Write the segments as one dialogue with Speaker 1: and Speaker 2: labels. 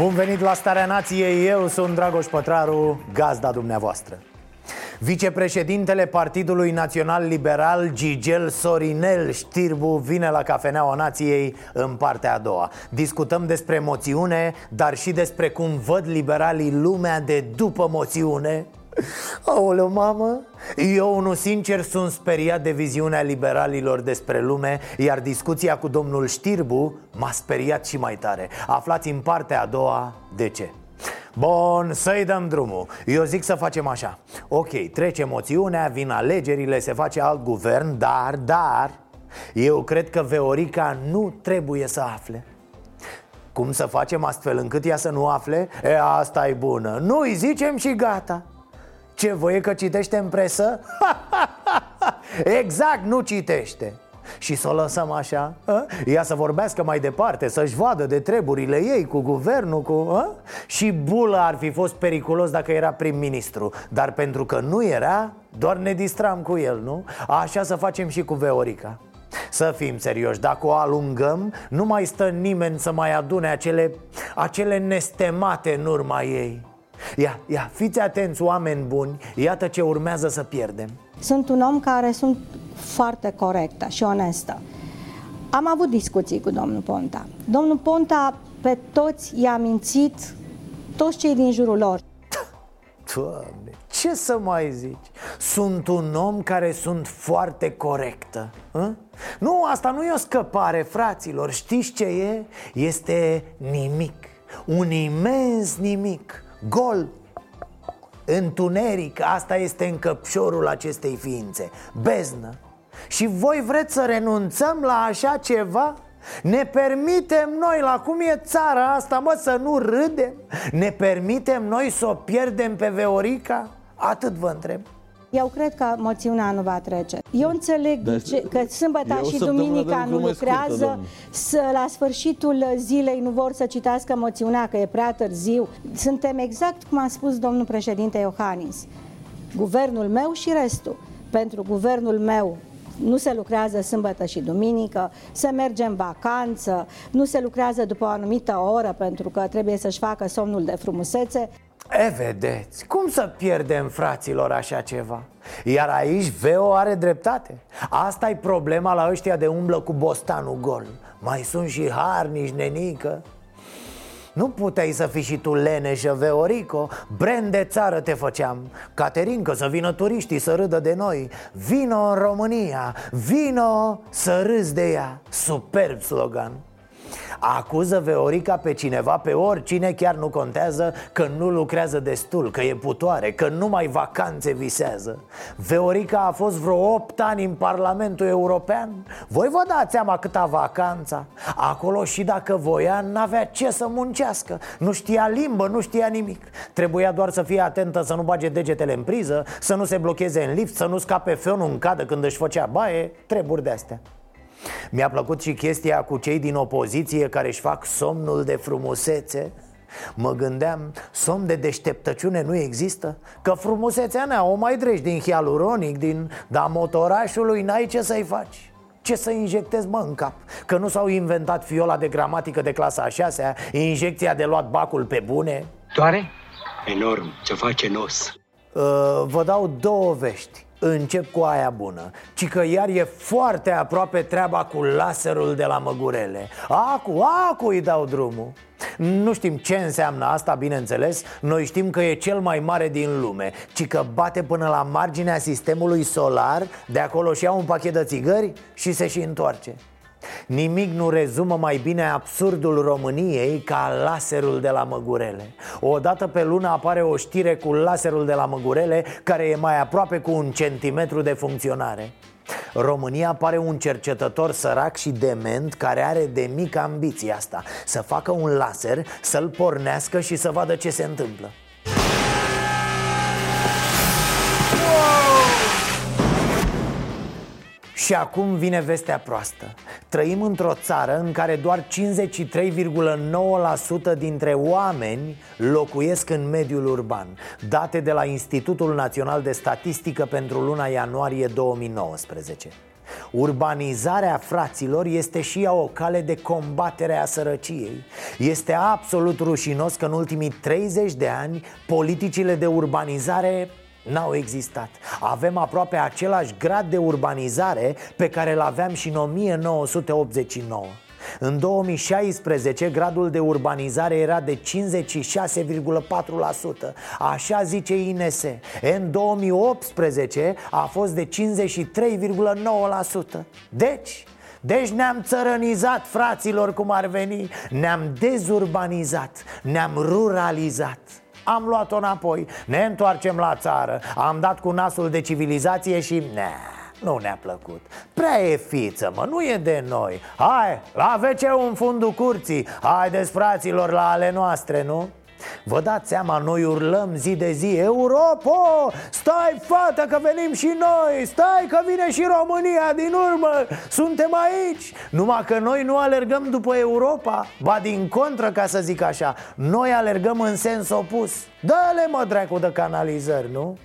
Speaker 1: Bun venit la Starea Nației, eu sunt Dragoș Pătraru, gazda dumneavoastră. Vicepreședintele Partidului Național Liberal, Gigel Sorinel Știrbu, vine la Cafeneaua Nației în partea a doua. Discutăm despre moțiune, dar și despre cum văd liberalii lumea de după moțiune Aoleu, mamă. Eu, unul sincer, sunt speriat de viziunea liberalilor despre lume Iar discuția cu domnul Știrbu m-a speriat și mai tare. Aflați în partea a doua de ce? Bun, să-i dăm drumul. Eu zic să facem așa. Ok, trece moțiunea, vin alegerile, se face alt guvern Dar, dar Eu cred că Veorica nu trebuie să afle. Cum să facem astfel încât ea să nu afle? E, asta e bună. Nu îi zicem și gata Ce voie că citește în presă? exact, nu citește și să o lăsăm așa a? Ea să vorbească mai departe Să-și vadă de treburile ei cu guvernul cu, a? Și Bulă ar fi fost periculos dacă era prim-ministru Dar pentru că nu era Doar ne distram cu el, nu? Așa să facem și cu Veorica să fim serioși, dacă o alungăm, nu mai stă nimeni să mai adune acele, acele nestemate în urma ei Ia, ia, fiți atenți, oameni buni, iată ce urmează să pierdem
Speaker 2: Sunt un om care sunt foarte corectă și onestă. Am avut discuții cu domnul Ponta. Domnul Ponta pe toți i-a mințit toți cei din jurul lor.
Speaker 1: Doamne, ce să mai zici? Sunt un om care sunt foarte corectă hă? Nu, asta nu e o scăpare, fraților Știți ce e? Este nimic Un imens nimic Gol Întuneric, asta este încăpșorul acestei ființe Beznă Și voi vreți să renunțăm la așa ceva? Ne permitem noi, la cum e țara asta, mă, să nu râdem? Ne permitem noi să o pierdem pe Veorica? Atât vă întreb
Speaker 2: Eu cred că moțiunea nu va trece. Eu înțeleg
Speaker 3: Dar
Speaker 2: ce, că sâmbătă
Speaker 3: e o
Speaker 2: și
Speaker 3: săptămână
Speaker 2: duminica
Speaker 3: de
Speaker 2: nu
Speaker 3: lucru mai scurtă,
Speaker 2: lucrează,
Speaker 3: doamnă.
Speaker 2: să la sfârșitul zilei nu vor să citească moțiunea, că e prea târziu. Suntem exact cum a spus domnul președinte Iohannis. Guvernul meu și restul. Pentru guvernul meu nu se lucrează sâmbătă și duminică, se merge în vacanță, nu se lucrează după o anumită oră pentru că trebuie să-și facă somnul de frumusețe.
Speaker 1: E, vedeți, cum să pierdem fraților așa ceva? Iar aici Veo are dreptate. Asta e problema la ăștia de umblă cu bostanul gol. Mai sunt și harnici, nenică. Nu puteai să fii și tu leneșă, Veorico. Brand de țară te făceam. Caterincă, să vină turiștii să râdă de noi. Vino în România Vino să râzi de ea. Superb slogan Acuză Veorica pe cineva, pe oricine chiar nu contează Că nu lucrează destul, că e putoare, că numai vacanțe visează. Veorica a fost vreo 8 ani în Parlamentul European. Voi vă dați seama câta vacanța? Acolo și dacă voia, n-avea ce să muncească. Nu știa limbă, nu știa nimic. Trebuia doar să fie atentă să nu bage degetele în priză Să nu se blocheze în lift, să nu scape fionul în cadă când își făcea baie. Treburi de-astea mi-a plăcut și chestia cu cei din opoziție care își fac somnul de frumusețe Mă gândeam, somn de deșteptăciune nu există? Că frumusețea mea o mai dregi din hialuronic, din... Dar motorașului n-ai ce să-i faci ce să injectezi, mă, în cap? Că nu s-au inventat fiola de gramatică de clasa a șasea Injecția de luat bacul pe bune
Speaker 4: Doare? Enorm, ce face nos.
Speaker 1: Uh, Vă dau două vești Încep cu aia bună Ci că iar e foarte aproape treaba cu laserul de la Măgurele. Acu, acu îi dau drumul. Nu știm ce înseamnă asta, bineînțeles Noi știm că e cel mai mare din lume Ci că bate până la marginea sistemului solar De acolo și ia un pachet de țigări și se și întoarce Nimic nu rezumă mai bine absurdul României ca laserul de la Măgurele. O dată pe lună apare o știre cu laserul de la Măgurele Care e mai aproape cu un centimetru de funcționare. România pare un cercetător sărac și dement care are de mică ambiție asta Să facă un laser, să-l pornească și să vadă ce se întâmplă Și acum vine vestea proastă. Trăim într-o țară în care doar 53,9% dintre oameni locuiesc în mediul urban. Date de la Institutul Național de Statistică pentru luna ianuarie 2019 Urbanizarea fraților este și ea o cale de combatere a sărăciei. Este absolut rușinos că în ultimii 30 de ani politicile de urbanizare N-au existat. Avem aproape același grad de urbanizare pe care îl aveam și în 1989 în 2016 gradul de urbanizare era de 56,4% Așa zice INS În 2018 a fost de 53,9% Deci, deci ne-am țărănizat, fraților, cum ar veni. Ne-am dezurbanizat, ne-am ruralizat am luat-o înapoi. Ne întoarcem la țară. Am dat cu nasul de civilizație și... Ne, nu ne-a plăcut. Prea e fiță, mă, nu e de noi. Hai, la wc un fundul curții. Haideți, fraților, la ale noastre, nu? Vă dați seama, noi urlăm zi de zi Europa, stai fată că venim și noi Stai că vine și România din urmă Suntem aici. Numai că noi nu alergăm după Europa Ba din contră, ca să zic așa. Noi alergăm în sens opus. Dă-le mă dracu de canalizări, nu?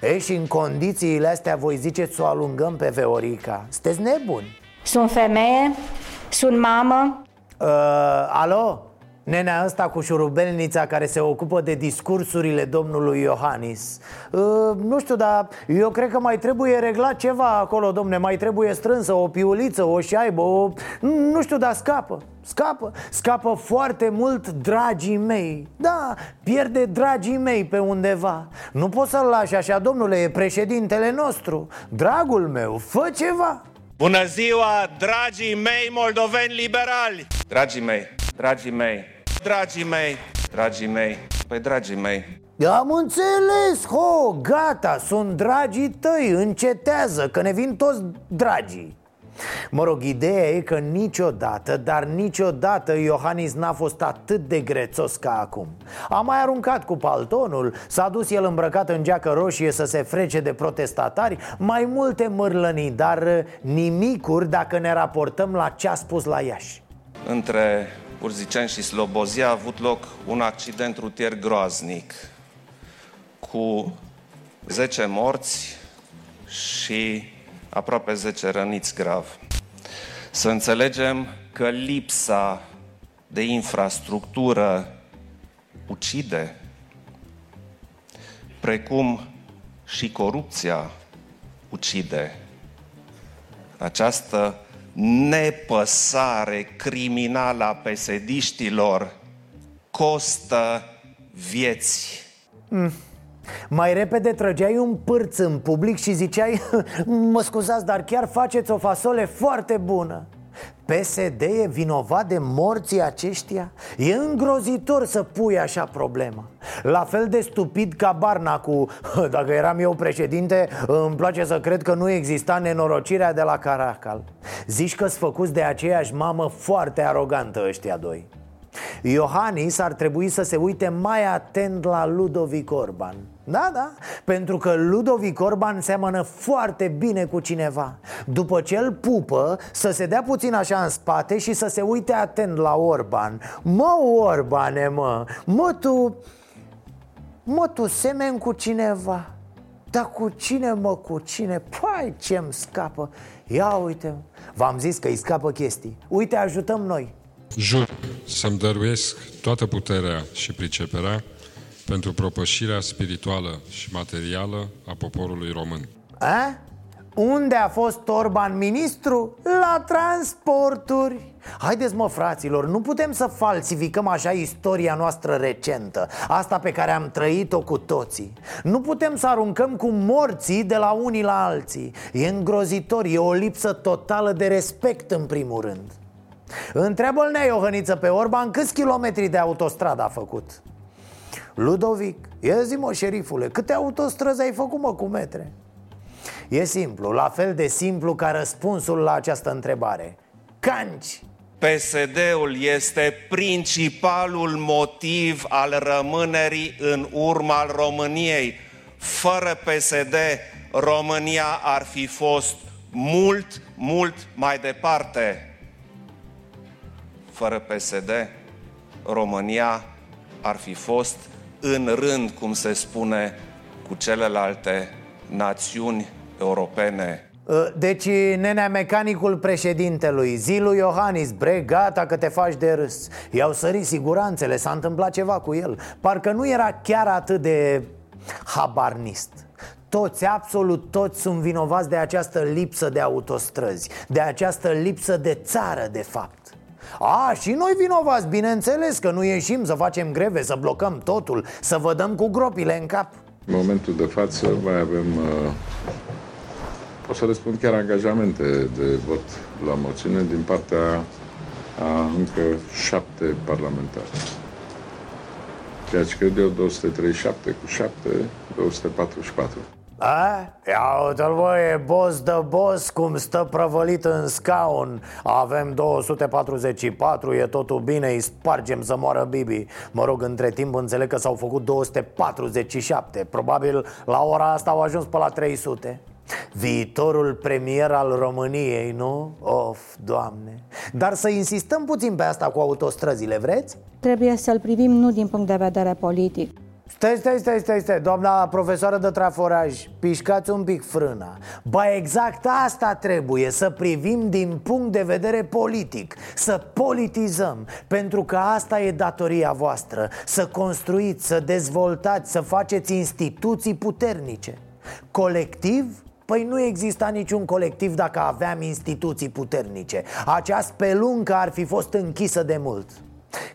Speaker 1: Ei, și în condițiile astea voi ziceți să o alungăm pe Veorica. Sunteți nebuni.
Speaker 2: Sunt femeie, sunt mamă.
Speaker 1: Uh, Alo? Nenea ăsta cu șurubelnița care se ocupă de discursurile domnului Iohannis. Uh, Nu știu, dar eu cred că mai trebuie reglat ceva acolo, domne. Mai trebuie strânsă o piuliță, o șaibă, o... Nu știu, dar scapă. Scapă, scapă foarte mult dragii mei. Da, pierde dragii mei pe undeva. Nu poți să-l lași așa, domnule, e președintele nostru. Dragul meu, fă ceva.
Speaker 3: Bună ziua, dragii mei moldoveni liberali! Dragii mei, dragii mei Dragii mei, dragii mei, păi dragii mei.
Speaker 1: Am înțeles, ho, gata, sunt dragii tăi, încetează, că ne vin toți dragii. Mă rog, ideea e că niciodată, dar niciodată Iohannis n-a fost atât de grețos ca acum. A mai aruncat cu paltonul, s-a dus el îmbrăcat în geacă roșie să se frece de protestatari Mai multe mârlănii, dar nimicuri dacă ne raportăm la ce a spus la Iași.
Speaker 3: Între Urziceni și Slobozia a avut loc un accident rutier groaznic cu 10 morți și aproape 10 răniți grav. Să înțelegem că lipsa de infrastructură ucide, precum și corupția ucide. Această nepăsare criminală a pesediștilor costă vieți. Mm.
Speaker 1: Mai repede trăgeai un pârț în public și ziceai Mă scuzați, dar chiar faceți o fasole foarte bună PSD e vinovat de morții aceștia? E îngrozitor să pui așa problema La fel de stupid ca Barna cu Dacă eram eu președinte, îmi place să cred că nu exista nenorocirea de la Caracal. Zici că-s făcuți de aceeași mamă foarte arogantă ăștia doi Iohannis ar trebui să se uite mai atent la Ludovic Orban. Da, da, pentru că Ludovic Orban seamănă foarte bine cu cineva. După ce îl pupă, să se dea puțin așa în spate și să se uite atent la Orban. Mă, Orbane, mă, mă tu... Mă, tu semeni cu cineva. Dar cu cine, mă, cu cine? Păi, ce-mi scapă? Ia uite, v-am zis că îi scapă chestii. Uite, ajutăm noi
Speaker 5: Jur să-mi dăruiesc toată puterea și priceperea pentru propășirea spirituală și materială a poporului român.
Speaker 1: A? Unde a fost Orban ministru? La transporturi Haideți mă fraților, nu putem să falsificăm așa istoria noastră recentă Asta pe care am trăit-o cu toții Nu putem să aruncăm cu morții de la unii la alții E îngrozitor, e o lipsă totală de respect în primul rând Întreabă-l Nea Iohăniță pe Orban câți kilometri de autostradă a făcut Ludovic, ia zi mă, șerifule, câte autostrăzi ai făcut mă cu metre? E simplu, la fel de simplu ca răspunsul la această întrebare Canci
Speaker 3: PSD-ul este principalul motiv al rămânerii în urma al României. Fără PSD, România ar fi fost mult, mult mai departe. Fără PSD, România ar fi fost în rând, cum se spune, cu celelalte națiuni europene.
Speaker 1: Deci, nenea mecanicul președintelui, Zilu Iohannis, bre, gata că te faci de râs. I-au sărit siguranțele, s-a întâmplat ceva cu el. Parcă nu era chiar atât de habarnist. Toți, absolut toți sunt vinovați de această lipsă de autostrăzi De această lipsă de țară, de fapt a, și noi vinovați, bineînțeles că nu ieșim să facem greve, să blocăm totul Să vă dăm cu gropile în cap
Speaker 6: În momentul de față mai avem, uh, o să răspund chiar angajamente de vot la moțiune din partea a încă șapte parlamentari. Ceea ce cred eu 237 cu 7, 244.
Speaker 1: A? Ia uite-l băie, boss de boss cum stă prăvălit în scaun Avem 244, e totul bine, îi spargem să moară Bibi Mă rog, între timp înțeleg că s-au făcut 247 Probabil la ora asta au ajuns pe la 300 Viitorul premier al României, nu? Of, doamne Dar să insistăm puțin pe asta cu autostrăzile, vreți?
Speaker 2: Trebuie să-l privim nu din punct de vedere politic,
Speaker 1: Stai, stai, stai, stai, stai, doamna profesoară de traforaj Pișcați un pic frâna. Ba exact asta trebuie, să privim din punct de vedere politic Să politizăm Pentru că asta e datoria voastră Să construiți, să dezvoltați, să faceți instituții puternice. Colectiv? Păi nu exista niciun colectiv dacă aveam instituții puternice. Acea speluncă ar fi fost închisă de mult.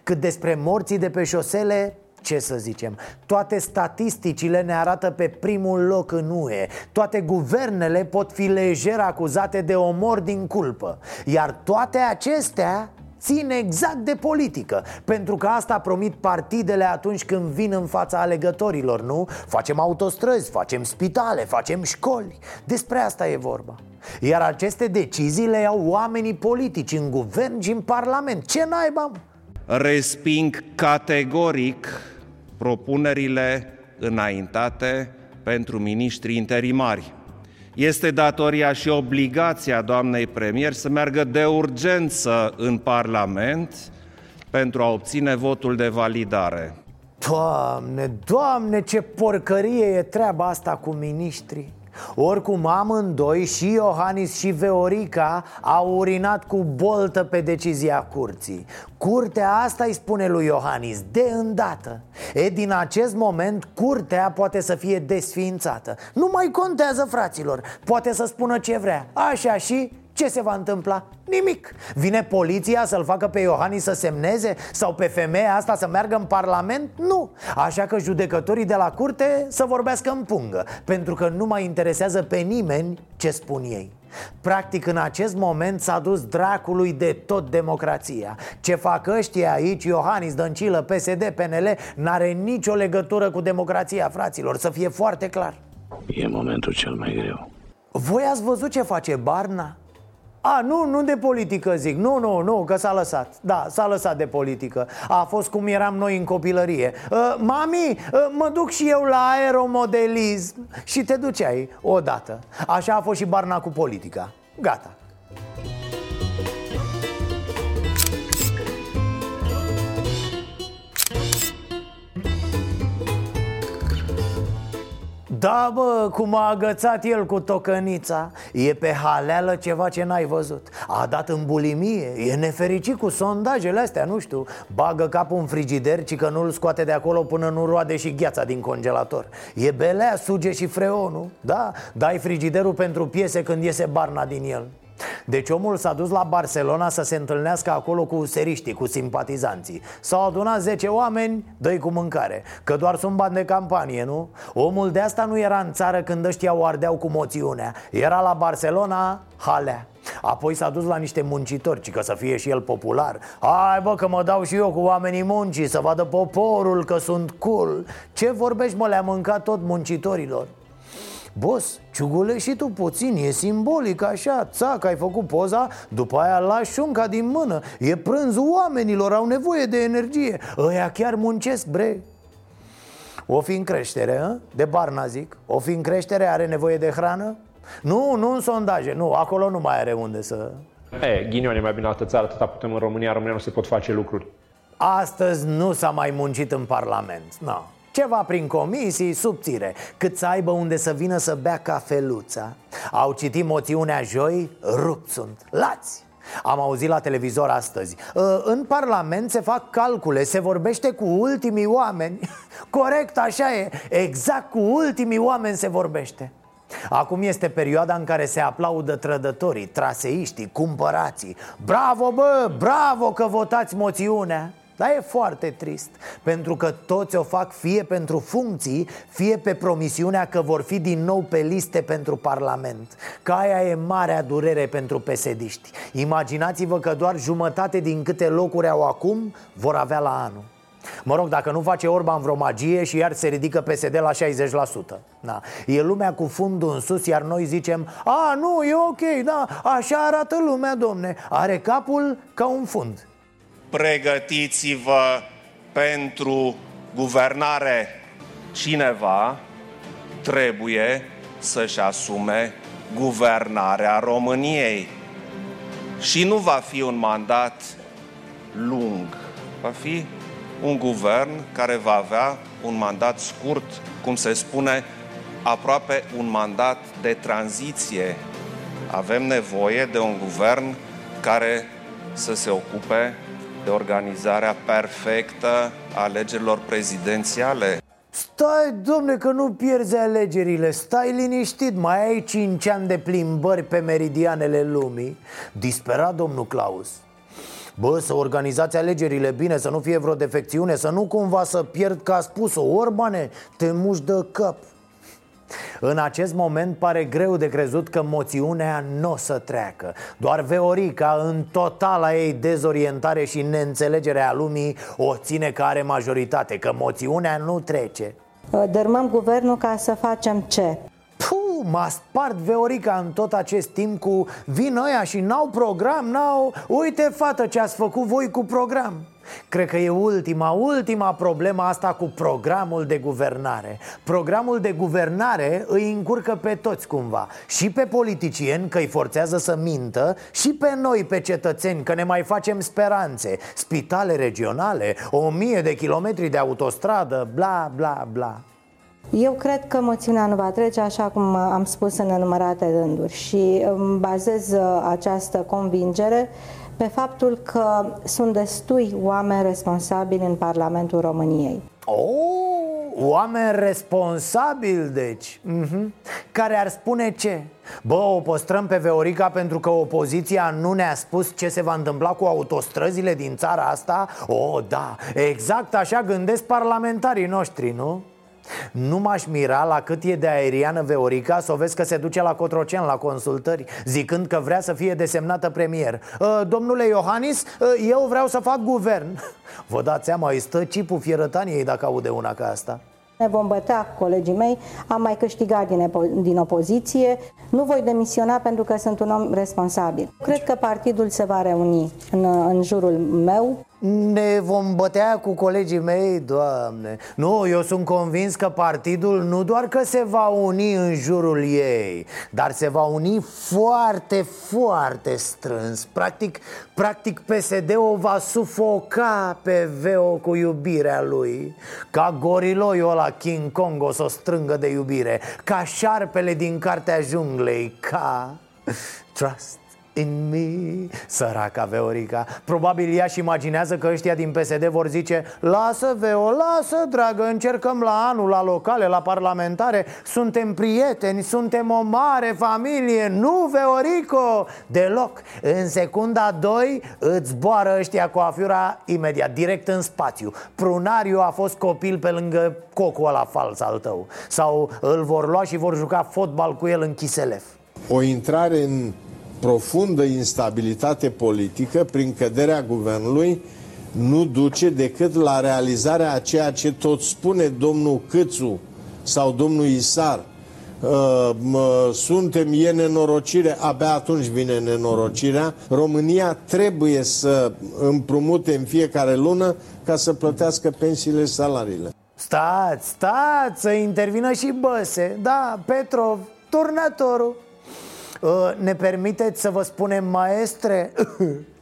Speaker 1: Cât despre morții de pe șosele, ce să zicem, toate statisticile ne arată pe primul loc în UE. Toate guvernele pot fi lejer acuzate de omor din culpă. Iar toate acestea țin exact de politică Pentru că asta promit partidele atunci când vin în fața alegătorilor, nu? Facem autostrăzi, facem spitale, facem școli. Despre asta e vorba. Iar aceste decizii le iau oamenii politici în guvern și în parlament. Ce naiba?
Speaker 3: Resping categoric propunerile înaintate pentru miniștrii interimari. Este datoria și obligația doamnei premier să meargă de urgență în Parlament pentru a obține votul de validare.
Speaker 1: Doamne, doamne, ce porcărie e treaba asta cu miniștrii oricum amândoi, și Iohannis și Veorica au urinat cu boltă pe decizia curții. Curtea asta îi spune lui Iohannis, de îndată. E, din acest moment, curtea poate să fie desființată Nu mai contează, fraților, poate să spună ce vrea. Așa și ce se va întâmpla? Nimic Vine poliția să-l facă pe Iohannis să semneze? Sau pe femeia asta să meargă în parlament? Nu Așa că judecătorii de la curte să vorbească în pungă Pentru că nu mai interesează pe nimeni ce spun ei Practic în acest moment s-a dus dracului de tot democrația Ce fac ăștia aici, Iohannis, Dăncilă, PSD, PNL N-are nicio legătură cu democrația, fraților, să fie foarte clar
Speaker 4: E momentul cel mai greu.
Speaker 1: Voi ați văzut ce face Barna? A, nu, nu de politică zic. Nu, nu, nu, că s-a lăsat. Da, s-a lăsat de politică. A fost cum eram noi în copilărie. Uh, Mami, uh, mă duc și eu la aeromodelism. Și te duceai odată. Așa a fost și Barna cu politica. Gata Da, bă, cum a agățat el cu tocănița. E pe haleală ceva ce n-ai văzut. A dat în bulimie, e nefericit cu sondajele astea, nu știu. Bagă capul în frigider, ci că nu-l scoate de acolo până nu roade și gheața din congelator. E belea, suge și freonul. Da, dai frigiderul pentru piese când iese barna din el deci omul s-a dus la Barcelona să se întâlnească acolo cu seriștii, cu simpatizanții. S-au adunat 10 oameni, dă cu mâncare. Că doar sunt bani de campanie, nu? Omul de asta nu era în țară când ăștia o ardeau cu moțiunea. Era la Barcelona, halea. Apoi s-a dus la niște muncitori, ci că să fie și el popular. Hai bă că mă dau și eu cu oamenii muncii Să vadă poporul că sunt cool. Ce vorbești mă, le-a mâncat tot muncitorilor Bos, ciugule și tu puțin, e simbolic așa Țac, ai făcut poza, după aia lași șunca din mână E prânzul oamenilor, au nevoie de energie Ăia chiar muncesc, bre O fi în creștere, a? de barna zic O fi în creștere, are nevoie de hrană? Nu, nu în sondaje, nu, acolo nu mai are unde să...
Speaker 7: E, ghinion e mai bine altă țară, atâta putem în România, în România nu se pot face lucruri.
Speaker 1: Astăzi nu s-a mai muncit în Parlament, no. Ceva prin comisii, subțire Cât să aibă unde să vină să bea cafeluța. Au citit moțiunea joi, rupt sunt, lați! Am auzit la televizor astăzi. În Parlament se fac calcule, se vorbește cu ultimii oameni. Corect, așa e, exact cu ultimii oameni se vorbește. Acum este perioada în care se aplaudă trădătorii, traseiștii, cumpărații. Bravo bă, bravo că votați moțiunea dar e foarte trist Pentru că toți o fac fie pentru funcții Fie pe promisiunea că vor fi din nou pe liste pentru Parlament Că aia e marea durere pentru pesediști. Imaginați-vă că doar jumătate din câte locuri au acum Vor avea la anul. Mă rog, dacă nu face Orban vreo magie și iar se ridică PSD la 60% da. E lumea cu fundul în sus, iar noi zicem A, nu, e ok, da, așa arată lumea, domne. Are capul ca un fund
Speaker 3: pregătiți-vă pentru guvernare. Cineva trebuie să-și asume guvernarea României. Și nu va fi un mandat lung, va fi un guvern care va avea un mandat scurt, cum se spune, aproape un mandat de tranziție. Avem nevoie de un guvern care să se ocupe de organizarea perfectă a alegerilor prezidențiale.
Speaker 1: Stai, domne, că nu pierzi alegerile. Stai liniștit, mai ai 5 ani de plimbări pe meridianele lumii. Disperat domnul Claus. Bă, să organizați alegerile bine, să nu fie vreo defecțiune Să nu cumva să pierd, ca a spus-o Orbane, te muși de cap în acest moment pare greu de crezut că moțiunea nu o să treacă. Doar Veorica, în totala ei dezorientare și neînțelegere a lumii O ține ca are majoritate, că moțiunea nu trece.
Speaker 2: Dărmăm guvernul ca să facem ce?
Speaker 1: Puh, m-a spart Veorica în tot acest timp cu Vin ăia și n-au program, n-au Uite, fată, ce ați făcut voi cu program Cred că e ultima, ultima problemă asta cu programul de guvernare. Programul de guvernare îi încurcă pe toți cumva. Și pe politicieni că îi forțează să mintă Și pe noi, pe cetățeni, că ne mai facem speranțe. Spitale regionale, o mie de kilometri de autostradă, bla bla bla.
Speaker 2: Eu cred că moțiunea nu va trece, așa cum am spus în nenumărate rânduri. Și îmi bazez uh, această convingere pe faptul că sunt destui oameni responsabili în Parlamentul României.
Speaker 1: Oh, oameni responsabili, deci mm-hmm. Care ar spune ce? Bă, o păstrăm pe Veorica pentru că opoziția nu ne-a spus ce se va întâmpla cu autostrăzile din țara asta? Oh, da, exact așa gândesc parlamentarii noștri, nu? Nu m-aș mira la cât e de aeriană Veorica Să o vezi că se duce la Cotrocen la consultări Zicând că vrea să fie desemnată premier uh, Domnule Iohannis, uh, eu vreau să fac guvern Vă dați seama, îi stă cipul fierătaniei dacă aude una ca asta
Speaker 2: ne vom bătea colegii mei, am mai câștigat din, din opoziție, nu voi demisiona pentru că sunt un om responsabil. Cred că partidul se va reuni în, în jurul meu.
Speaker 1: Ne vom bătea cu colegii mei, doamne. Nu, eu sunt convins că partidul nu doar că se va uni în jurul ei Dar se va uni foarte, foarte strâns. Practic, practic PSD-ul va sufoca pe Veo cu iubirea lui. Ca goriloiul ăla King Kong o să o strângă de iubire Ca șarpele din cartea junglei Ca... Trust in me Săraca Veorica Probabil ea și imaginează că ăștia din PSD vor zice Lasă Veo, lasă dragă, încercăm la anul, la locale, la parlamentare. Suntem prieteni, suntem o mare familie. Nu, Veorico, deloc. În secunda 2 îți zboară ăștia cu afiura imediat, direct în spațiu. Prunariu a fost copil pe lângă cocul ăla fals al tău. Sau îl vor lua și vor juca fotbal cu el în Chiselef
Speaker 8: O intrare în profundă instabilitate politică prin căderea guvernului nu duce decât la realizarea a ceea ce tot spune domnul Câțu sau domnul Isar uh, suntem, e nenorocire, abia atunci vine nenorocirea. România trebuie să împrumute în fiecare lună ca să plătească pensiile și salariile.
Speaker 1: Stați, stați, să intervină și Băse Da, Petrov, turnătorul uh, Ne permiteți să vă spunem maestre?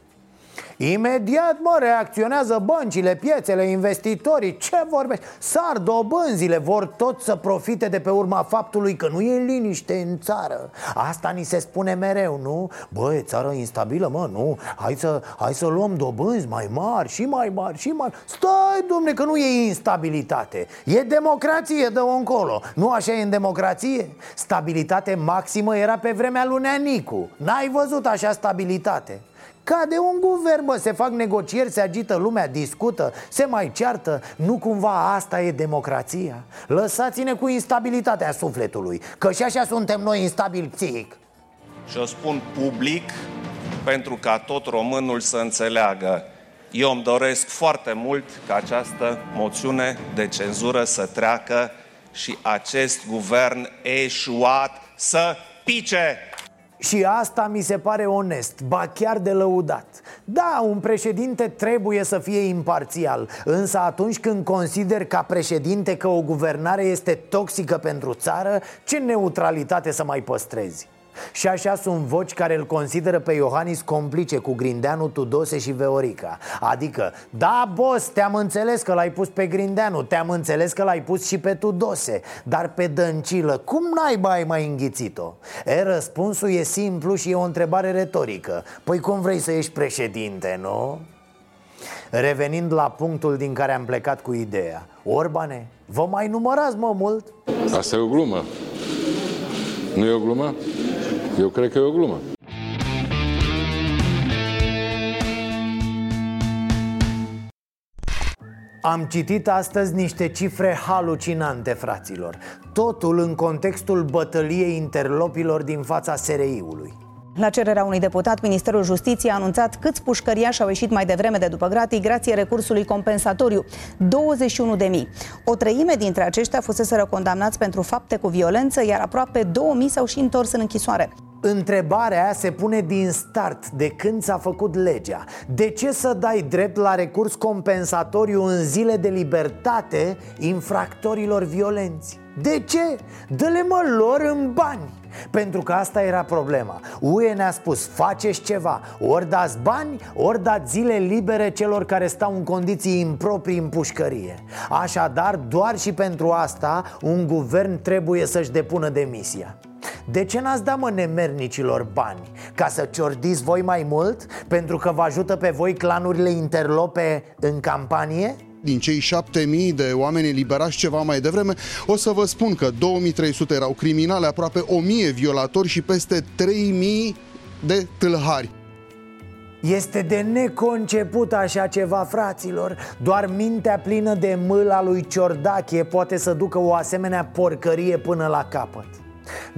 Speaker 1: Imediat, mă, reacționează băncile, piețele, investitorii Ce vorbești? Sar dobânzile, vor tot să profite de pe urma faptului că nu e liniște în țară Asta ni se spune mereu, nu? Băi, țară instabilă, mă, nu? Hai să, hai să luăm dobânzi mai mari și mai mari și mai Stai, domne, că nu e instabilitate E democrație de încolo Nu așa e în democrație? Stabilitate maximă era pe vremea lui Neanicu N-ai văzut așa stabilitate Cade un guvern, bă, se fac negocieri, se agită lumea, discută, se mai ceartă Nu cumva asta e democrația? Lăsați-ne cu instabilitatea sufletului Că și așa suntem noi instabili psihic
Speaker 3: Și o spun public pentru ca tot românul să înțeleagă. Eu îmi doresc foarte mult ca această moțiune de cenzură să treacă și acest guvern eșuat să pice.
Speaker 1: Și asta mi se pare onest, ba chiar de lăudat Da, un președinte trebuie să fie imparțial Însă atunci când consider ca președinte că o guvernare este toxică pentru țară Ce neutralitate să mai păstrezi? Și așa sunt voci care îl consideră pe Iohannis complice cu Grindeanu, Tudose și Veorica Adică, da, boss, te-am înțeles că l-ai pus pe Grindeanu Te-am înțeles că l-ai pus și pe Tudose Dar pe Dăncilă, cum naiba ai mai înghițit-o? E, răspunsul e simplu și e o întrebare retorică Păi cum vrei să ești președinte, nu? Revenind la punctul din care am plecat cu ideea Orbane, vă mai numărați mă mult?
Speaker 6: Asta e o glumă. Nu e o glumă? Eu cred că e o glumă.
Speaker 1: Am citit astăzi niște cifre halucinante, fraților Totul în contextul bătăliei interlopilor din fața SRI-ului
Speaker 9: la cererea unui deputat, Ministerul Justiției a anunțat câți pușcăriași au ieșit mai devreme de după gratii grație recursului compensatoriu. 21 de mii. O treime dintre aceștia fusese condamnați pentru fapte cu violență, iar aproape 2000 s-au și întors în închisoare.
Speaker 1: Întrebarea se pune din start de când s-a făcut legea De ce să dai drept la recurs compensatoriu în zile de libertate infractorilor violenți? De ce? Dă-le mă lor în bani pentru că asta era problema UE ne-a spus, faceți ceva Ori dați bani, ori dați zile libere celor care stau în condiții improprii în pușcărie Așadar, doar și pentru asta, un guvern trebuie să-și depună demisia de ce n-ați dat mă nemernicilor bani? Ca să ciordiți voi mai mult? Pentru că vă ajută pe voi clanurile interlope în campanie?
Speaker 10: Din cei 7000 de oameni eliberați ceva mai devreme, o să vă spun că 2300 erau criminale, aproape 1000 violatori și peste 3000 de tâlhari.
Speaker 1: Este de neconceput așa ceva, fraților Doar mintea plină de mâla lui Ciordache poate să ducă o asemenea porcărie până la capăt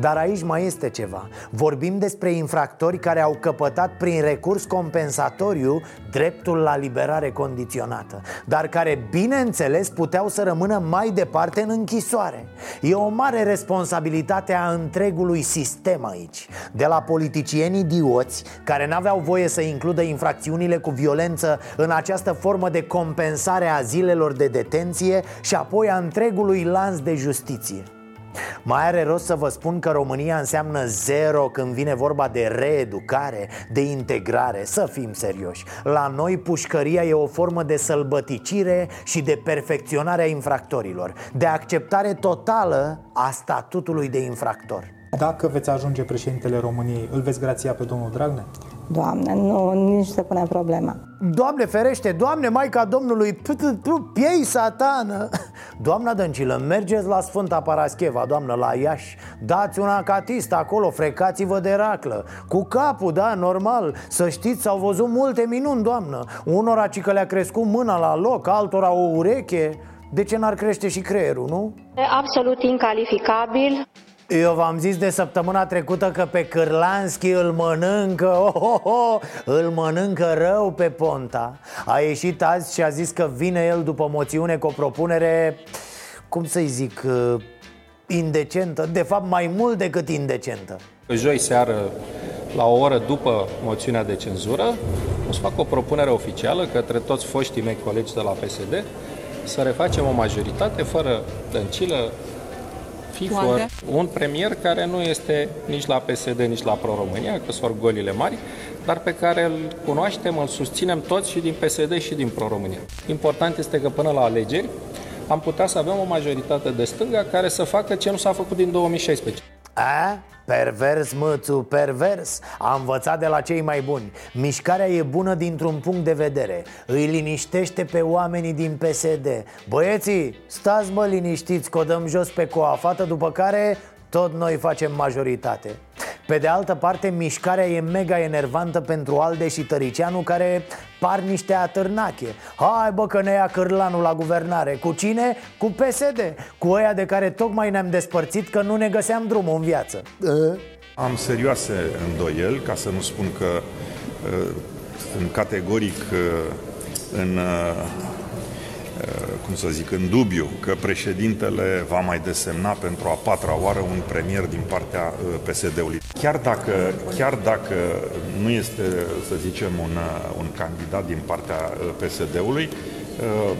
Speaker 1: dar aici mai este ceva. Vorbim despre infractori care au căpătat prin recurs compensatoriu dreptul la liberare condiționată Dar care, bineînțeles, puteau să rămână mai departe în închisoare. E o mare responsabilitate a întregului sistem aici. De la politicieni idioți care n-aveau voie să includă infracțiunile cu violență în această formă de compensare a zilelor de detenție Și apoi a întregului lanț de justiție mai are rost să vă spun că România înseamnă zero când vine vorba de reeducare, de integrare. Să fim serioși. La noi pușcăria e o formă de sălbăticire și de perfecționare a infractorilor De acceptare totală a statutului de infractor.
Speaker 11: Dacă veți ajunge președintele României, îl veți grația pe domnul Dragnea?
Speaker 2: Doamne, nu, nici se pune problema.
Speaker 1: Doamne ferește, Doamne Maica Domnului, piei satană. Doamna Dăncilă, mergeți la Sfânta Parascheva, doamnă, la Iași. Dați un acatist acolo, frecați-vă de raclă. Cu capul, da, normal. Să știți, s-au văzut multe minuni, doamnă. Unora ci că le-a crescut mâna la loc, altora o ureche. De ce n-ar crește și creierul, nu?
Speaker 12: Absolut incalificabil
Speaker 1: eu v-am zis de săptămâna trecută că pe Cârlanski îl mănâncă, oh, oh, oh, îl mănâncă rău pe Ponta. A ieșit azi și a zis că vine el după moțiune cu o propunere, cum să-i zic, indecentă, de fapt mai mult decât indecentă.
Speaker 13: Joi seară, la o oră după moțiunea de cenzură, o să fac o propunere oficială către toți foștii mei colegi de la PSD să refacem o majoritate fără dăncilă, FIFOR,
Speaker 14: Unde?
Speaker 13: un premier care nu este nici la PSD, nici la Pro-România, că sunt orgolile mari, dar pe care îl cunoaștem, îl susținem toți și din PSD și din Pro-România. Important este că până la alegeri am putea să avem o majoritate de stânga care să facă ce nu s-a făcut din 2016.
Speaker 1: A? Pervers, mățu, pervers. A învățat de la cei mai buni. Mișcarea e bună dintr-un punct de vedere. Îi liniștește pe oamenii din PSD Băieții, stați mă liniștiți că o dăm jos pe coafată După care tot noi facem majoritate. Pe de altă parte, mișcarea e mega enervantă pentru Alde și Tăricianu Care par niște atârnache. Hai bă că ne ia cârlanul la guvernare. Cu cine? Cu PSD Cu ăia de care tocmai ne-am despărțit că nu ne găseam drumul în viață. Ă?
Speaker 15: Am serioase îndoieli, ca să nu spun că uh, sunt categoric uh, în, uh, uh, cum să zic, în dubiu că președintele va mai desemna pentru a patra oară un premier din partea uh, PSD-ului. Chiar dacă, chiar dacă nu este, să zicem, un, uh, un candidat din partea uh, PSD-ului, uh,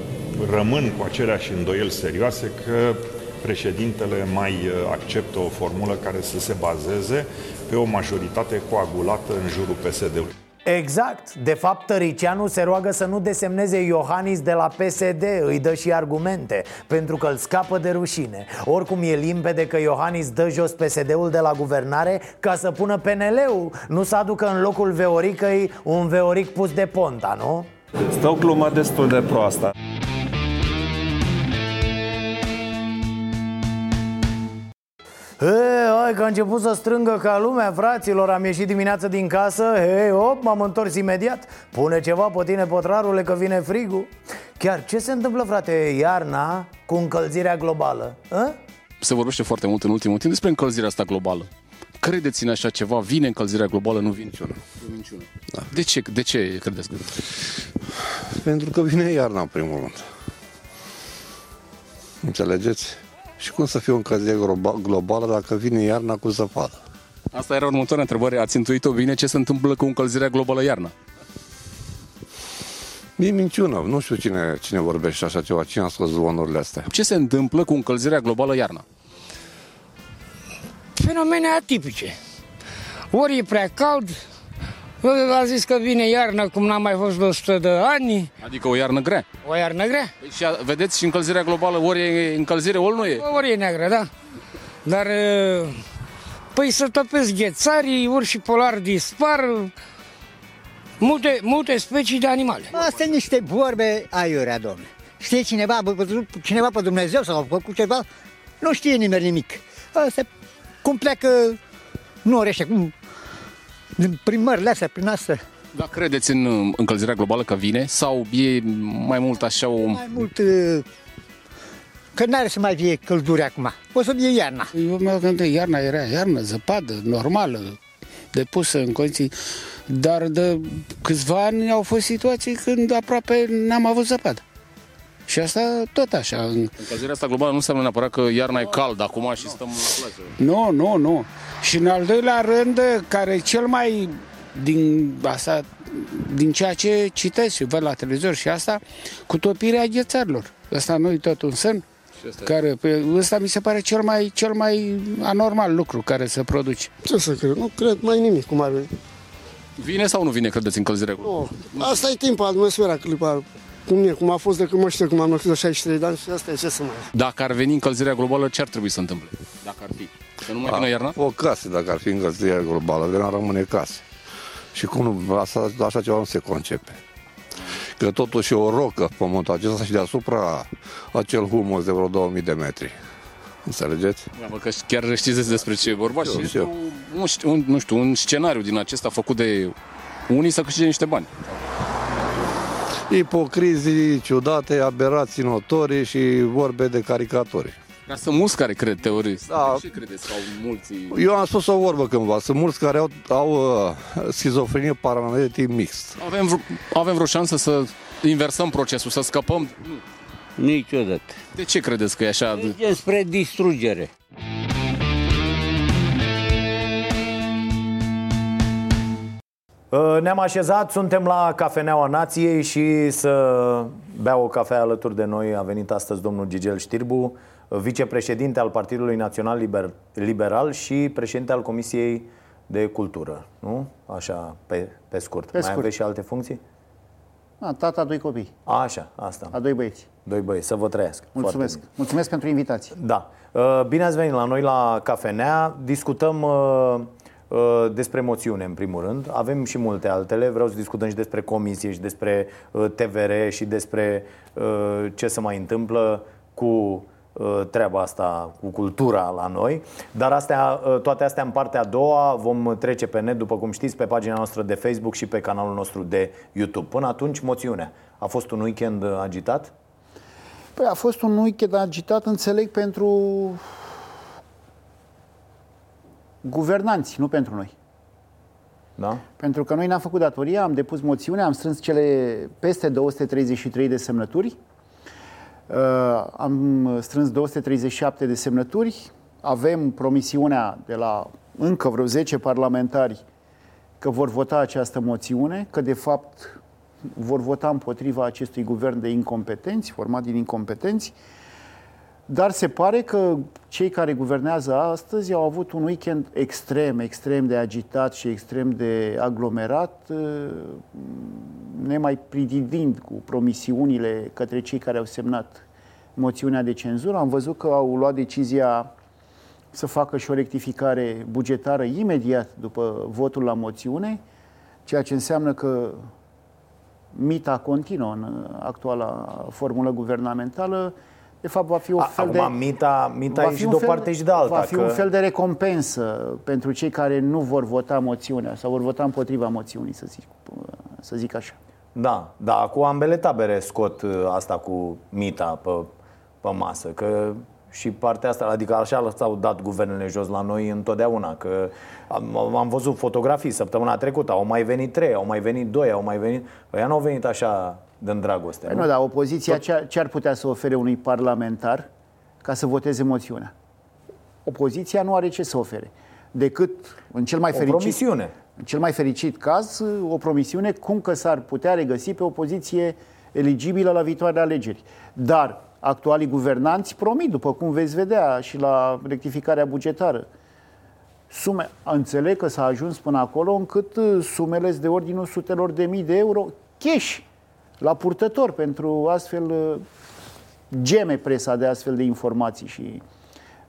Speaker 15: rămân cu aceleași îndoieli serioase că președintele mai uh, acceptă o formulă care să se bazeze pe o majoritate coagulată în jurul PSD-ului.
Speaker 1: Exact, de fapt Tăricianu se roagă să nu desemneze Iohannis de la PSD Îi dă și argumente, pentru că îl scapă de rușine Oricum e limpede că Iohannis dă jos PSD-ul de la guvernare Ca să pună PNL-ul Nu să aducă în locul Veoricăi un Veoric pus de Ponta, nu?
Speaker 16: Stă o glumă destul de proastă.
Speaker 1: He, hai că a început să strângă ca lumea, fraților Am ieșit dimineața din casă, hei, op, m-am întors imediat Pune ceva pe tine, pătrarule, că vine frigul Chiar ce se întâmplă, frate, iarna cu încălzirea globală? A?
Speaker 17: Se vorbește foarte mult în ultimul timp despre încălzirea asta globală. Credeți în așa ceva? Vine încălzirea globală? Nu vine? Minciună. Minciună. Da. De ce, de ce credeți că
Speaker 18: Pentru că vine iarna, în primul rând. Înțelegeți? Și cum să fie o încălzire globa- globală dacă vine iarna cu zăpadă?
Speaker 17: Asta era următoarea întrebare. Ați intuit-o bine ce se întâmplă cu încălzirea globală iarna?
Speaker 18: E minciună. Nu știu cine, cine vorbește așa ceva. Cine a scos zvonurile astea?
Speaker 17: Ce se întâmplă cu încălzirea globală iarna?
Speaker 19: fenomene atipice. Ori e prea cald, a zis că vine iarna cum n-a mai fost de 100 de ani,
Speaker 17: Adică o iarnă grea.
Speaker 19: o iarnă grea.
Speaker 17: Păi și a, vedeți și încălzirea globală, ori e încălzire, ori nu e.
Speaker 19: Ori e neagră, da. Dar, păi să topesc ghețarii, urși polari dispar, multe, multe specii de animale.
Speaker 20: Astea sunt niște vorbe aiurea, domne. Știe cineva, bă, bă, cineva pe Dumnezeu sau a făcut ceva? Nu știe nimeni nimic. Astea, cum pleacă norește, cum, prin mările astea, prin astea.
Speaker 17: Dar credeți în uh, încălzirea globală că vine? Sau e mai mult așa o...
Speaker 20: Mai mult, uh, că n-are să mai fie călduri acum. O să fie iarna.
Speaker 19: Eu mă gândesc, iarna era iarnă, zăpadă, normală, depusă în condiții, dar de câțiva ani au fost situații când aproape n-am avut zăpadă. Și asta tot așa.
Speaker 17: Încălzirea asta globală nu înseamnă neapărat că iarna e cald acum și stăm la plajă.
Speaker 19: Nu, nu, nu. Și în al doilea rând, care e cel mai din asta, din ceea ce citesc și văd la televizor și asta, cu topirea ghețarilor. Asta nu e tot un semn? Care, pe, ăsta mi se pare cel mai, cel mai anormal lucru care se produce.
Speaker 21: Ce să cred? Nu cred mai nimic cum ar veni.
Speaker 17: Vine sau nu vine, credeți, încălzirea globală?
Speaker 21: Oh, asta e timpul, atmosfera, clipa. Cum e, cum a fost de când mă știu, cum am născut de 63 de ani și asta e ce să mai...
Speaker 17: Dacă ar veni încălzirea globală, ce ar trebui să întâmple? Dacă ar fi. Să nu mai vină iarna?
Speaker 18: O casă, dacă ar fi încălzirea globală, de n-ar rămâne casă. Și cum nu, asta, așa ceva nu se concepe. Că totuși e o rocă pământul acesta și deasupra acel humus de vreo 2000 de metri. Înțelegeți?
Speaker 17: Da, bă, că chiar știți despre ce e vorba
Speaker 18: Eu,
Speaker 17: și
Speaker 18: eu.
Speaker 17: un, un, un, nu știu, un scenariu din acesta făcut de unii să câștige niște bani.
Speaker 18: Ipocrizii ciudate, aberații notorii și vorbe de caricaturi.
Speaker 17: Dar sunt mulți care cred teorii.
Speaker 18: Da.
Speaker 17: Ce credeți? Sau mulți...
Speaker 18: Eu am spus o vorbă cândva. Sunt mulți care au, au uh, schizofrenie paranoie de tip mixt.
Speaker 17: Avem, vreo, avem vreo șansă să inversăm procesul, să scăpăm?
Speaker 22: Niciodată.
Speaker 17: De ce credeți că e așa?
Speaker 22: Mergem spre distrugere.
Speaker 1: Ne-am așezat, suntem la Cafeneaua Nației și să bea o cafea alături de noi a venit astăzi domnul Gigel Știrbu, uh, vicepreședinte al Partidului Național Liber- Liberal și președinte al Comisiei de Cultură, nu? Așa, pe, pe scurt.
Speaker 23: Pe
Speaker 1: Mai
Speaker 23: scurt.
Speaker 1: aveți și alte funcții?
Speaker 23: A, tata, doi copii.
Speaker 1: Așa, asta.
Speaker 23: A doi băieți.
Speaker 1: Doi băieți, să vă trăiască.
Speaker 23: Mulțumesc.
Speaker 1: Foarte
Speaker 23: Mulțumesc pentru invitație.
Speaker 1: Da. Uh, Bine ați venit la noi la Cafenea. Discutăm uh, uh, despre moțiune, în primul rând. Avem și multe altele. Vreau să discutăm și despre comisie și despre uh, TVR și despre uh, ce se mai întâmplă cu uh, treaba asta, cu cultura la noi. Dar astea, uh, toate astea în partea a doua vom trece pe net, după cum știți, pe pagina noastră de Facebook și pe canalul nostru de YouTube. Până atunci, moțiunea. A fost un weekend uh, agitat?
Speaker 23: Păi a fost un weekend agitat, înțeleg, pentru guvernanți, nu pentru noi.
Speaker 1: Da?
Speaker 23: Pentru că noi ne-am făcut datoria, am depus moțiune, am strâns cele peste 233 de semnături, Uh, am strâns 237 de semnături, avem promisiunea de la încă vreo 10 parlamentari că vor vota această moțiune, că de fapt vor vota împotriva acestui guvern de incompetenți, format din incompetenți, dar se pare că cei care guvernează astăzi au avut un weekend extrem, extrem de agitat și extrem de aglomerat, uh, nemai prididind cu promisiunile către cei care au semnat moțiunea de cenzură. Am văzut că au luat decizia să facă și o rectificare bugetară imediat după votul la moțiune, ceea ce înseamnă că mita continuă în actuala formulă guvernamentală. De fapt, va fi o
Speaker 1: A-
Speaker 23: fel
Speaker 1: acum,
Speaker 23: de...
Speaker 1: mita, mita
Speaker 23: va
Speaker 1: e
Speaker 23: fi
Speaker 1: și
Speaker 23: un
Speaker 1: de o
Speaker 23: fel-
Speaker 1: parte și de alta.
Speaker 23: Va fi
Speaker 1: că...
Speaker 23: un fel de recompensă pentru cei care nu vor vota moțiunea sau vor vota împotriva moțiunii, să zic, să zic așa.
Speaker 1: Da, da, acum ambele tabere scot uh, asta cu mita pe, pe masă, că și partea asta, adică așa s-au dat guvernele jos la noi întotdeauna, că am, am văzut fotografii săptămâna trecută, au mai venit trei, au mai venit doi, au mai venit, ăia nu au venit așa din dragoste.
Speaker 23: Păi nu, dar opoziția ce ar, ce ar putea să ofere unui parlamentar ca să voteze moțiunea? Opoziția nu are ce să ofere, decât în cel mai
Speaker 1: O
Speaker 23: fericit...
Speaker 1: promisiune.
Speaker 23: În cel mai fericit caz, o promisiune cum că s-ar putea regăsi pe o poziție eligibilă la viitoarele alegeri. Dar actualii guvernanți promit, după cum veți vedea și la rectificarea bugetară, sume, înțeleg că s-a ajuns până acolo încât uh, sumele sunt de ordinul sutelor de mii de euro cash la purtător pentru astfel uh, geme presa de astfel de informații și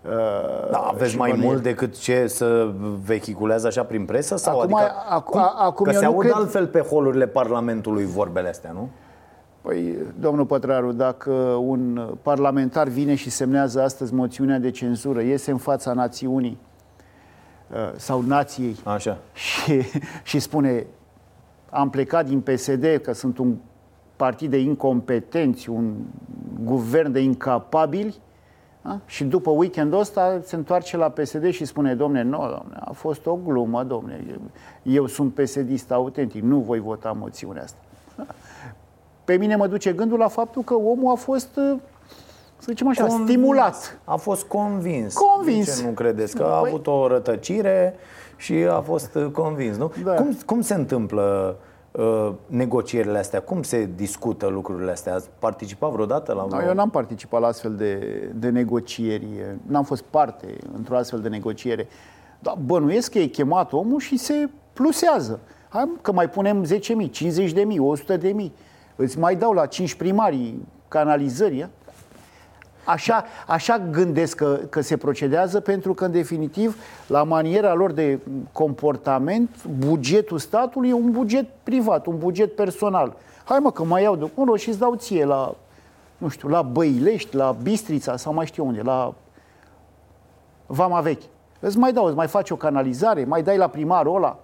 Speaker 23: uh,
Speaker 1: Da, aveți
Speaker 23: și
Speaker 1: mai
Speaker 23: bănuieli.
Speaker 1: mult decât ce să vehiculează așa prin presă? Sau
Speaker 23: Acum,
Speaker 1: adică,
Speaker 23: ac-
Speaker 1: cum,
Speaker 23: acum
Speaker 1: că
Speaker 23: eu
Speaker 1: se
Speaker 23: nu
Speaker 1: aud
Speaker 23: cred-
Speaker 1: altfel pe holurile Parlamentului vorbele astea, nu?
Speaker 23: Păi, domnul Pătraru, dacă un parlamentar vine și semnează astăzi moțiunea de cenzură, iese în fața națiunii uh, sau nației
Speaker 1: Așa.
Speaker 23: și, și spune am plecat din PSD că sunt un partid de incompetenți, un guvern de incapabili da? și după weekendul ăsta se întoarce la PSD și spune, domne, nu, domne, a fost o glumă, domne, eu, eu sunt PSD-ist autentic, nu voi vota moțiunea asta. Pe mine mă duce gândul la faptul că omul a fost, uh, să zicem așa,
Speaker 1: Convins.
Speaker 23: stimulat.
Speaker 1: A fost convins.
Speaker 23: Convins.
Speaker 1: De ce nu credeți? Că
Speaker 23: Nu,
Speaker 1: a
Speaker 23: păi-
Speaker 1: avut o rătăcire și a fost uh, convins, nu?
Speaker 23: Da.
Speaker 1: Cum, cum se întâmplă uh, negocierile astea? Cum se discută lucrurile astea? Ați participat vreodată la
Speaker 23: No, eu n-am participat la astfel de, de negocieri, n-am fost parte într-o astfel de negociere. Dar bănuiesc că e chemat omul și se plusează. Hai că mai punem 10.000, 50.000, 100.000. Îți mai dau la 5 primarii canalizări. Ia? Așa, așa gândesc că, că se procedează pentru că, în definitiv, la maniera lor de comportament, bugetul statului e un buget privat, un buget personal. Hai mă că mai iau de acolo și îți dau ție la, nu știu, la Băilești, la Bistrița sau mai știu unde, la Vama Vechi. Îți mai dau, îți mai faci o canalizare, mai dai la primarul ăla.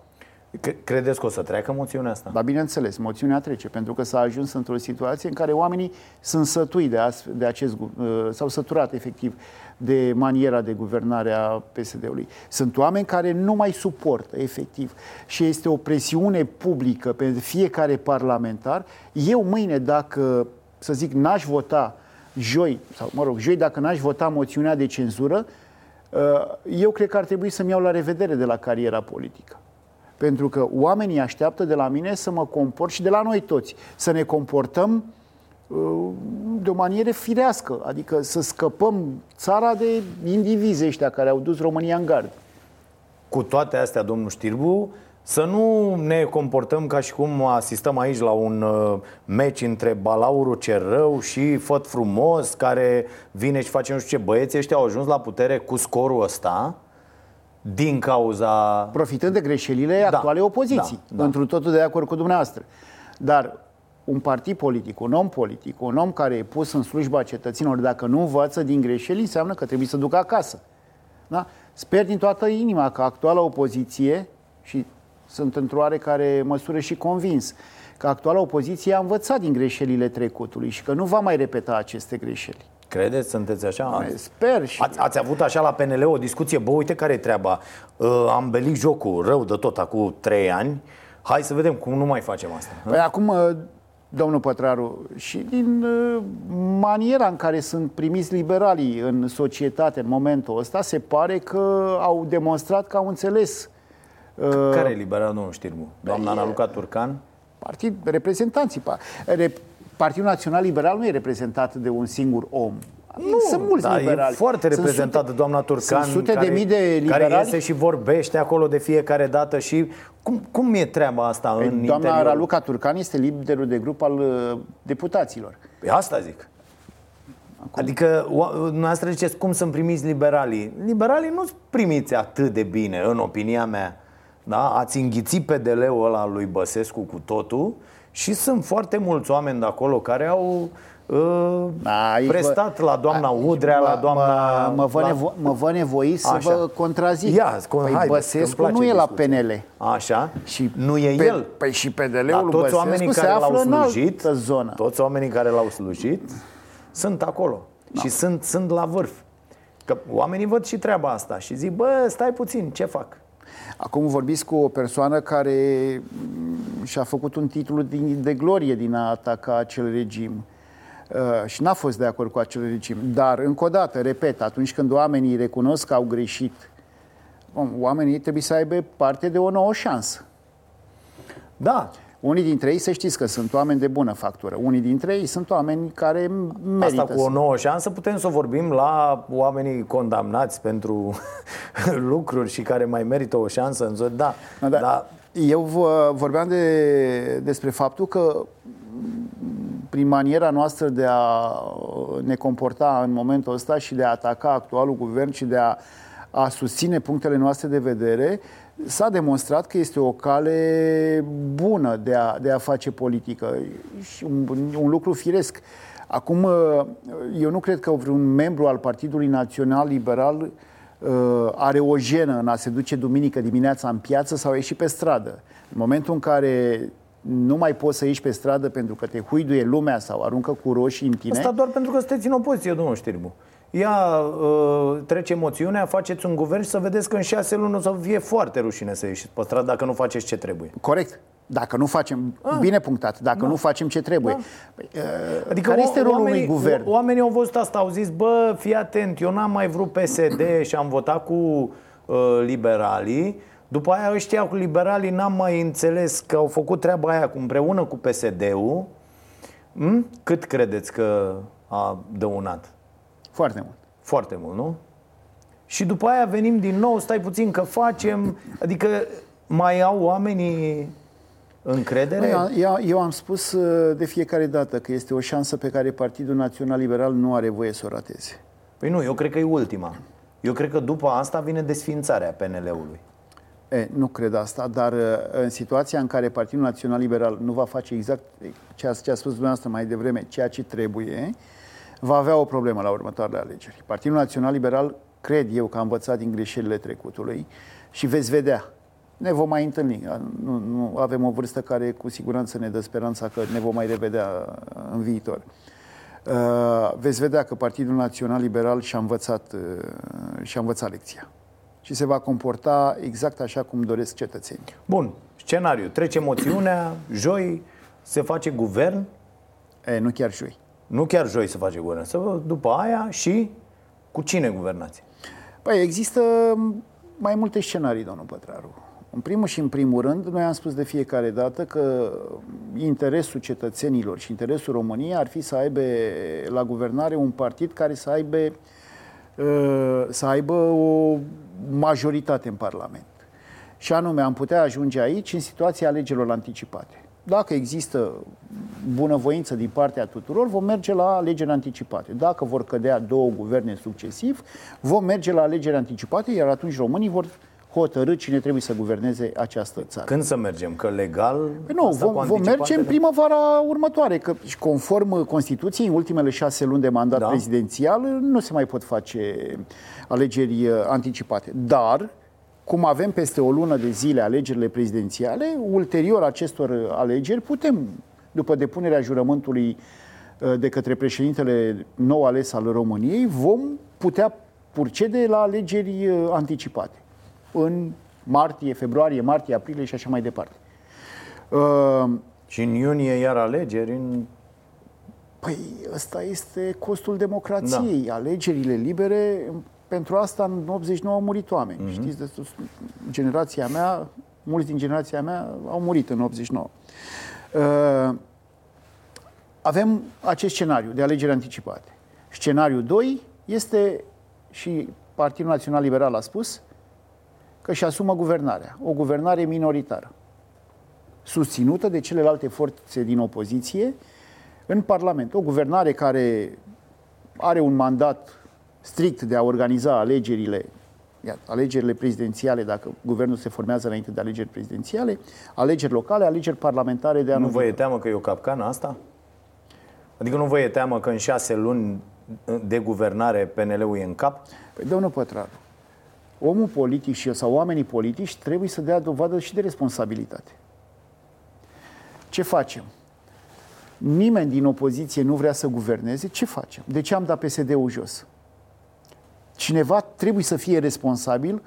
Speaker 1: C- Credeți că o să treacă moțiunea asta?
Speaker 23: Dar bineînțeles, moțiunea trece, pentru că s-a ajuns într-o situație în care oamenii sunt sătui de, astfel, de acest, gu- uh, s-au săturat efectiv de maniera de guvernare a PSD-ului. Sunt oameni care nu mai suportă, efectiv, și este o presiune publică pe fiecare parlamentar. Eu mâine, dacă, să zic, n-aș vota joi, sau mă rog, joi dacă n-aș vota moțiunea de cenzură, uh, eu cred că ar trebui să-mi iau la revedere de la cariera politică. Pentru că oamenii așteaptă de la mine să mă comport și de la noi toți, să ne comportăm uh, de o manieră firească, adică să scăpăm țara de indivizi ăștia care au dus România în gard.
Speaker 1: Cu toate astea, domnul Știrbu, să nu ne comportăm ca și cum asistăm aici la un uh, meci între Balauru Cerău și Făt Frumos, care vine și face nu știu ce. Băieții ăștia au ajuns la putere cu scorul ăsta din cauza...
Speaker 23: Profitând de greșelile da, actuale opoziții. Da, da. Într-un totul de acord cu dumneavoastră. Dar un partid politic, un om politic, un om care e pus în slujba cetățenilor, dacă nu învață din greșeli, înseamnă că trebuie să ducă acasă. Da? Sper din toată inima că actuala opoziție, și sunt într-o oarecare măsură și convins, că actuala opoziție a învățat din greșelile trecutului și că nu va mai repeta aceste greșeli.
Speaker 1: Credeți? Sunteți așa?
Speaker 23: Sper și...
Speaker 1: Ați, ați avut așa la PNL o discuție, bă, uite care e treaba. Uh, am belit jocul rău de tot acum trei ani. Hai să vedem cum nu mai facem asta.
Speaker 23: Păi acum, uh, domnul Pătraru, și din uh, maniera în care sunt primiți liberalii în societate în momentul ăsta, se pare că au demonstrat că au înțeles
Speaker 1: uh, care e liberal, domnul Știrbu? Doamna Ana Luca Turcan?
Speaker 23: Partid, reprezentanții. Partidul Național Liberal nu e reprezentat de un singur om.
Speaker 1: Nu, sunt mulți da, liberali. E foarte reprezentat de doamna Turcan.
Speaker 23: Sunt sute care, de mii de liberali.
Speaker 1: Care iese și vorbește acolo de fiecare dată și cum, cum e treaba asta
Speaker 23: Păi,
Speaker 1: în
Speaker 23: Doamna
Speaker 1: interior?
Speaker 23: Raluca Turcan este liderul de grup al uh, deputaților.
Speaker 1: Păi asta zic. Adică, o- dumneavoastră ziceți cum sunt primiți liberalii. Liberalii nu sunt primiți atât de bine, în opinia mea. Da? Ați înghițit PDL-ul ăla al lui Băsescu cu totul și sunt foarte mulți oameni de acolo care au uh,
Speaker 23: Aici
Speaker 1: prestat la doamna Udrea, la doamna...
Speaker 23: Mă, mă, vă,
Speaker 1: la...
Speaker 23: nevo- mă vă nevoi să
Speaker 1: Așa.
Speaker 23: vă contrazic.
Speaker 1: Ia, con-
Speaker 23: păi
Speaker 1: haideți,
Speaker 23: Băsescu
Speaker 1: că îmi
Speaker 23: nu
Speaker 1: place
Speaker 23: e la
Speaker 1: discuția.
Speaker 23: PNL.
Speaker 1: Așa?
Speaker 23: Și
Speaker 1: nu e
Speaker 23: pe-
Speaker 1: el.
Speaker 23: Păi și PDL-ul
Speaker 1: Dar
Speaker 23: lui
Speaker 1: toți
Speaker 23: Băsescu
Speaker 1: oamenii
Speaker 23: se
Speaker 1: care l-au
Speaker 23: află în altă
Speaker 1: slujit,
Speaker 23: zonă.
Speaker 1: toți oamenii care l-au slujit sunt acolo și sunt, sunt la vârf. Că oamenii văd și treaba asta și zic, bă, stai puțin, ce fac?
Speaker 23: Acum vorbiți cu o persoană care mm, și-a făcut un titlu din- de glorie din a ataca acel regim. Uh, și n-a fost de acord cu acel regim. Dar, încă o dată, repet, atunci când oamenii recunosc că au greșit, bun, oamenii trebuie să aibă parte de o nouă șansă.
Speaker 1: Da.
Speaker 23: Unii dintre ei, să știți că sunt oameni de bună factură. Unii dintre ei sunt oameni care merită
Speaker 1: Asta cu o
Speaker 23: să-
Speaker 1: nouă șansă putem să vorbim la oamenii condamnați pentru lucruri și care mai merită o șansă în zonă. Da,
Speaker 23: Da, da. Eu vă vorbeam de, despre faptul că prin maniera noastră de a ne comporta în momentul ăsta și de a ataca actualul guvern și de a, a susține punctele noastre de vedere, s-a demonstrat că este o cale bună de a, de a face politică și un, un lucru firesc. Acum, eu nu cred că vreun membru al Partidului Național Liberal uh, are o jenă în a se duce duminică dimineața în piață sau a ieși pe stradă. În momentul în care nu mai poți să ieși pe stradă pentru că te huiduie lumea sau aruncă cu roșii în tine.
Speaker 1: Asta doar pentru că sunteți în opoziție, domnul Știrbu. Ia, uh, trece moțiunea, faceți un guvern și să vedeți că în șase luni o să fie foarte rușine să ieșiți pe stradă dacă nu faceți ce trebuie.
Speaker 23: Corect. Dacă nu facem, ah. bine punctat, dacă da. nu facem ce trebuie. Da. Păi, uh,
Speaker 1: Adică
Speaker 23: care
Speaker 1: o-
Speaker 23: este rolul
Speaker 1: oamenii,
Speaker 23: unui guvern?
Speaker 1: o- Oamenii au văzut asta, au zis, bă, fii atent, eu n-am mai vrut PSD și am votat cu uh, liberalii. După aia ăștia cu liberalii n-am mai înțeles că au făcut treaba aia cu- împreună cu PSD-ul. Hm? Cât credeți că a dăunat?
Speaker 23: Foarte mult.
Speaker 1: Foarte mult, nu? Și după aia venim din nou, stai puțin că facem, adică mai au oamenii încredere?
Speaker 23: Eu, eu, eu am spus uh, de fiecare dată că este o șansă pe care Partidul Național Liberal nu are voie să o rateze.
Speaker 1: Păi nu, eu cred că e ultima. Eu cred că după asta vine desfințarea PNL-ului.
Speaker 23: E, nu cred asta, dar uh, în situația în care Partidul Național Liberal nu va face exact ce a, ce a spus dumneavoastră mai devreme, ceea ce trebuie, va avea o problemă la următoarele alegeri. Partidul Național Liberal, cred eu că a învățat din greșelile trecutului și veți vedea. Ne vom mai întâlni. Nu, nu avem o vârstă care cu siguranță ne dă speranța că ne vom mai revedea uh, în viitor. Uh, veți vedea că Partidul Național Liberal și-a învățat, uh, și-a învățat lecția și se va comporta exact așa cum doresc cetățenii.
Speaker 1: Bun, scenariu. Trece moțiunea, joi se face guvern.
Speaker 23: E, nu chiar joi.
Speaker 1: Nu chiar joi se face guvern. Să, după aia și cu cine guvernați?
Speaker 23: Păi există mai multe scenarii, domnul Pătraru. În primul și în primul rând, noi am spus de fiecare dată că interesul cetățenilor și interesul României ar fi să aibă la guvernare un partid care să aibă, uh, să aibă o majoritate în Parlament. Și anume, am putea ajunge aici în situația alegerilor anticipate. Dacă există bunăvoință din partea tuturor, vom merge la alegeri anticipate. Dacă vor cădea două guverne succesiv, vom merge la alegeri anticipate, iar atunci românii vor hotărâ cine trebuie să guverneze această țară.
Speaker 1: Când să mergem? Că legal?
Speaker 23: Păi nu, vom, vom merge în primăvara următoare, că conform Constituției, în ultimele șase luni de mandat da. prezidențial, nu se mai pot face alegeri uh, anticipate. Dar, cum avem peste o lună de zile alegerile prezidențiale, ulterior acestor alegeri putem, după depunerea jurământului uh, de către președintele nou ales al României, vom putea procede la alegeri uh, anticipate în martie, februarie, martie, aprilie și așa mai departe.
Speaker 1: Uh, și în iunie iar alegeri în
Speaker 23: Păi ăsta este costul democrației. Da. Alegerile libere, pentru asta în 89 au murit oameni. Uh-huh. Știți, de generația mea, mulți din generația mea au murit în 89. Uh, avem acest scenariu de alegeri anticipate. Scenariul 2 este, și Partidul Național Liberal a spus, că își asumă guvernarea, o guvernare minoritară, susținută de celelalte forțe din opoziție în Parlament. O guvernare care are un mandat strict de a organiza alegerile, alegerile prezidențiale, dacă guvernul se formează înainte de alegeri prezidențiale, alegeri locale, alegeri parlamentare de anul
Speaker 1: Nu vă e teamă că e o capcană asta? Adică nu vă e teamă că în șase luni de guvernare PNL-ul e în cap?
Speaker 23: Păi, domnul Pătraru, omul politic sau oamenii politici trebuie să dea dovadă și de responsabilitate. Ce facem? Nimeni din opoziție nu vrea să guverneze. Ce facem? De ce am dat PSD-ul jos? Cineva trebuie să fie responsabil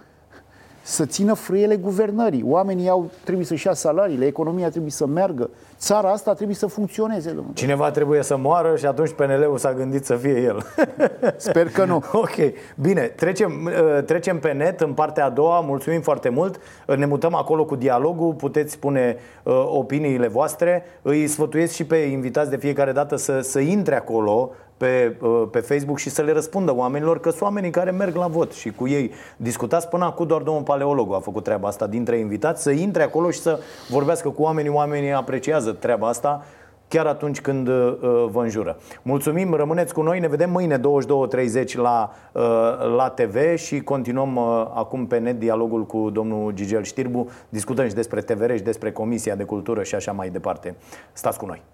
Speaker 23: să țină frâiele guvernării. Oamenii au, trebuie să-și ia salariile, economia trebuie să meargă, țara asta trebuie să funcționeze. Domnule.
Speaker 1: Cineva trebuie să moară și atunci PNL-ul s-a gândit să fie el.
Speaker 23: Sper că nu.
Speaker 1: ok, bine, trecem, uh, trecem pe net în partea a doua, mulțumim foarte mult, ne mutăm acolo cu dialogul, puteți spune uh, opiniile voastre, îi sfătuiesc și pe invitați de fiecare dată să, să intre acolo pe, uh, pe Facebook și să le răspundă oamenilor că sunt oamenii care merg la vot și cu ei discutați. Până acum doar domnul Paleologu a făcut treaba asta dintre invitați, să intre acolo și să vorbească cu oamenii. Oamenii apreciază treaba asta chiar atunci când uh, vă înjură. Mulțumim, rămâneți cu noi, ne vedem mâine 22.30 la, uh, la TV și continuăm uh, acum pe net dialogul cu domnul Gigel Știrbu. Discutăm și despre TVR și despre Comisia de Cultură și așa mai departe. Stați cu noi!